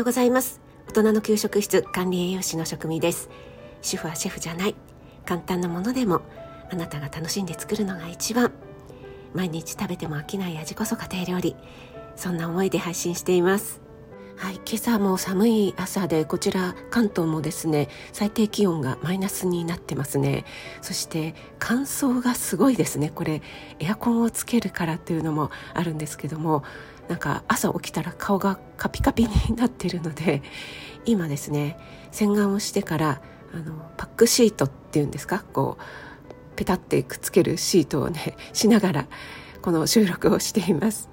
ようございます。大人の給食室管理栄養士の職味です。主婦はシェフじゃない。簡単なものでもあなたが楽しんで作るのが一番。毎日食べても飽きない味こそ家庭料理。そんな思いで配信しています。はい、今朝も寒い朝でこちら関東もですね最低気温がマイナスになってますね。そして乾燥がすごいですね。これエアコンをつけるからっていうのもあるんですけどもなんか朝起きたら顔がカピカピになってるので今ですね洗顔をしてからあのパックシートっていうんですかこうペタってくっつけるシートをね しながらこの収録をしています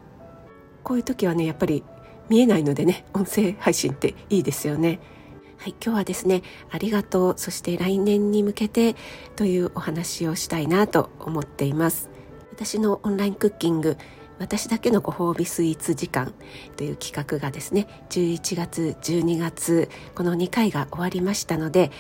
こういう時はねやっぱり見えないのでね音声配信っていいですよねはい、今日はですね、ありがとう、そして来年に向けてというお話をしたいなと思っています。私のオンラインクッキング、私だけのご褒美スイーツ時間という企画がですね、11月、12月、この2回が終わりましたので、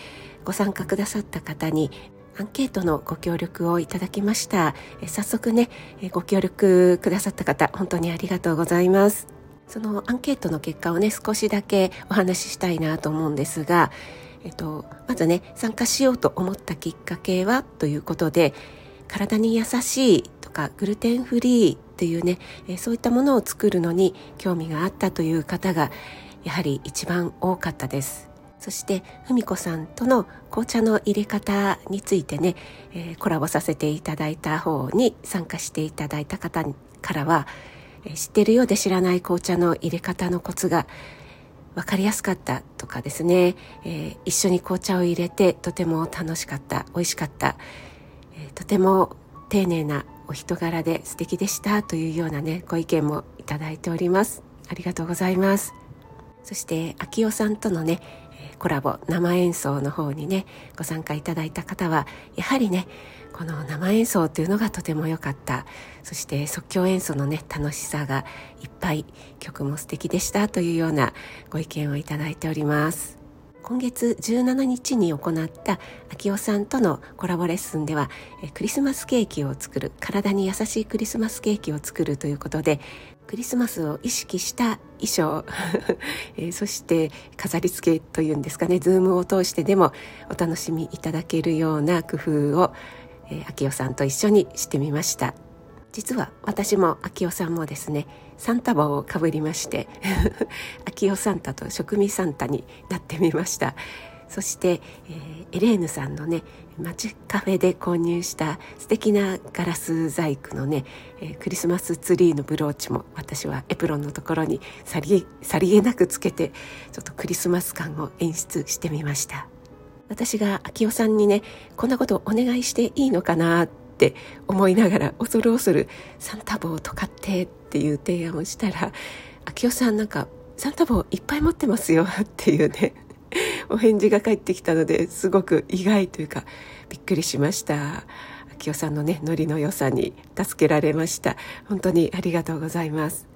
ご参加くださった方にアンケートのご協力をいただきました。早速ね、ご協力くださった方、本当にありがとうございます。そのアンケートの結果をね少しだけお話ししたいなと思うんですが、えっと、まずね参加しようと思ったきっかけはということで体に優しいとかグルテンフリーっていうね、えそういったものを作るのに興味があったという方がやはり一番多かったです。そして文子さんとの紅茶の入れ方についてね、えー、コラボさせていただいた方に参加していただいた方からは知ってるようで知らない紅茶の入れ方のコツが分かりやすかったとかですね、えー、一緒に紅茶を入れてとても楽しかった美味しかった、えー、とても丁寧なお人柄で素敵でしたというようなねご意見もいただいております。ありがとうございます。そして秋代さんとのねコラボ生演奏の方にねご参加いただいた方はやはりねこの生演奏というのがとても良かった。そして即興演奏のね楽しさがいっぱい曲も素敵でしたというようなご意見をいただいております。今月17日に行った秋代さんとのコラボレッスンではクリスマスケーキを作る体に優しいクリスマスケーキを作るということでクリスマスを意識した衣装、え、そして飾り付けというんですかねズームを通してでもお楽しみいただけるような工夫をえー、秋代さんと一緒にしてみました。実は私も秋代さんもですねサンタ帽をかぶりまして 秋代サンタと食味サンタになってみました。そして、えー、エレーヌさんのね街カフェで購入した素敵なガラス細工のね、えー、クリスマスツリーのブローチも私はエプロンのところにさりさりげなくつけてちょっとクリスマス感を演出してみました。私が秋代さんにねこんなことお願いしていいのかなってって思いながら恐る恐るサンタ帽とかってっていう提案をしたら秋代さんなんかサンタ帽いっぱい持ってますよっていうねお返事が返ってきたのですごく意外というかびっくりしました。秋代さんのねノリの良さに助けられました。本当にありがとうございます。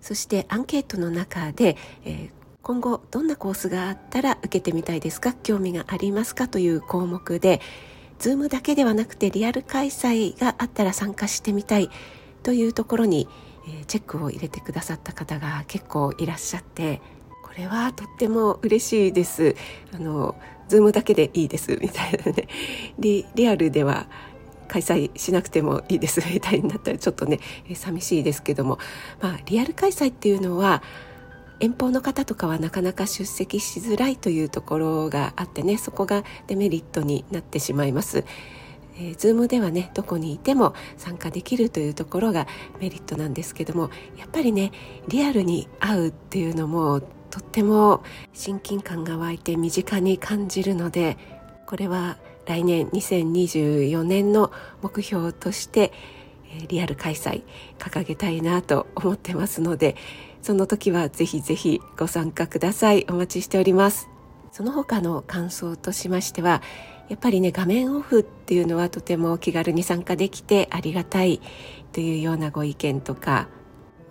そしてアンケートの中で、えー、今後どんなコースがあったら受けてみたいですか？興味がありますか？という項目で Zoom だけではなくてリアル開催があったら参加してみたいというところに、え、チェックを入れてくださった方が結構いらっしゃってこれはとっても嬉しいです。あの Zoom だけでいいです。みたいなね。リリアルでは開催しなくてもいいです。みたいになったらちょっとね寂しいですけども、まあ、リアル開催っていうのは遠方の方とかはなかなか出席しづらいというところがあってねそこがデメリットになってしまいます。えー、Zoom ではねどこにいても参加できるというところがメリットなんですけどもやっぱりねリアルに会うっていうのもとっても親近感が湧いて身近に感じるのでこれは来年2024年の目標としてリアル開催掲げたいなと思ってますのでその時はぜひぜひご参加ください。お待ちしております。その他の感想としましてはやっぱりね画面オフっていうのはとても気軽に参加できてありがたいというようなご意見とか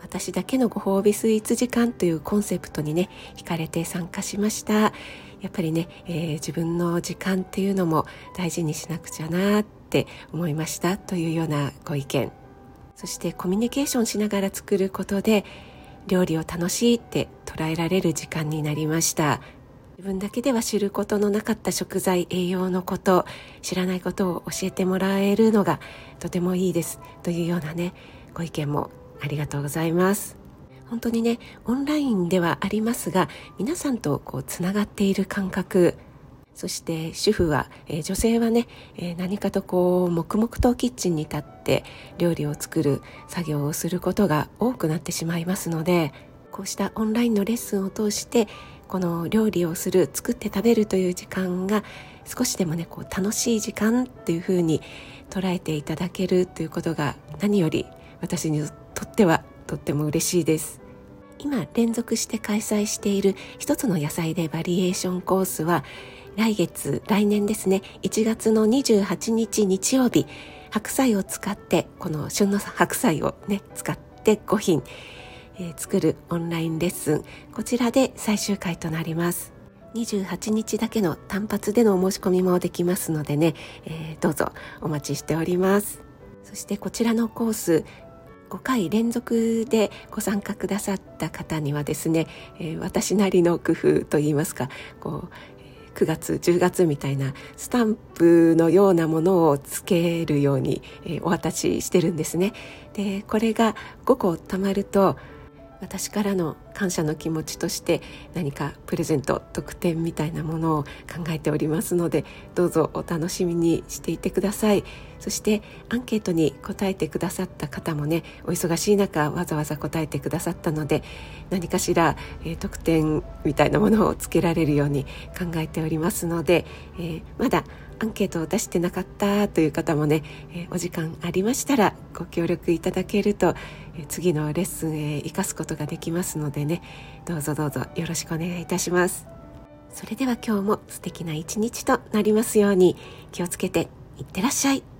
私だけのご褒美スイーツ時間というコンセプトにね惹かれて参加しました。やっぱりね、えー、自分の時間っていうのも大事にしなくちゃなって思いましたというようなご意見。そしてコミュニケーションしながら作ることで料理を楽しいって捉えられる時間になりました。自分だけでは知ることのなかった食材栄養のこと知らないことを教えてもらえるのがとてもいいですというようなねご意見もありがとうございます。本当にねオンラインではありますが皆さんとこうつながっている感覚そして主婦は、えー、女性はね、えー、何かとこう黙々とキッチンに立って料理を作る作業をすることが多くなってしまいますのでこうしたオンラインのレッスンを通してこの料理をする作って食べるという時間が少しでもねこう楽しい時間っていうふうに捉えていただけるということが何より私にとってはとっても嬉しいです。今連続して開催している一つの野菜でバリエーションコースは来月来年ですね。1月の28日日曜日白菜を使ってこの旬の白菜をね使って5品、えー、作るオンラインレッスン。こちらで最終回となります。28日だけの単発でのお申し込みもできますのでね、えー、どうぞお待ちしております。そしてこちらのコース5回連続でご参加くださった方にはですね、えー、私なりの工夫といいますかこう9月10月みたいなスタンプのようなものをつけるように、えー、お渡ししてるんですね。でこれが5個貯まると私からの感謝の気持ちとして何かプレゼント特典みたいなものを考えておりますのでどうぞお楽しみにしていてください。そしてアンケートに答えてくださった方もねお忙しい中わざわざ答えてくださったので何かしら、えー、特典みたいなものをつけられるように考えておりますので、えー、まだアンケートを出してなかったという方もね、えー、お時間ありましたらご協力いただけると、えー、次のレッスンへ生かすことができますのでねどうぞどうぞよろしくお願いいたします。それでは今日も素敵な一日となりますように気をつけていってらっしゃい。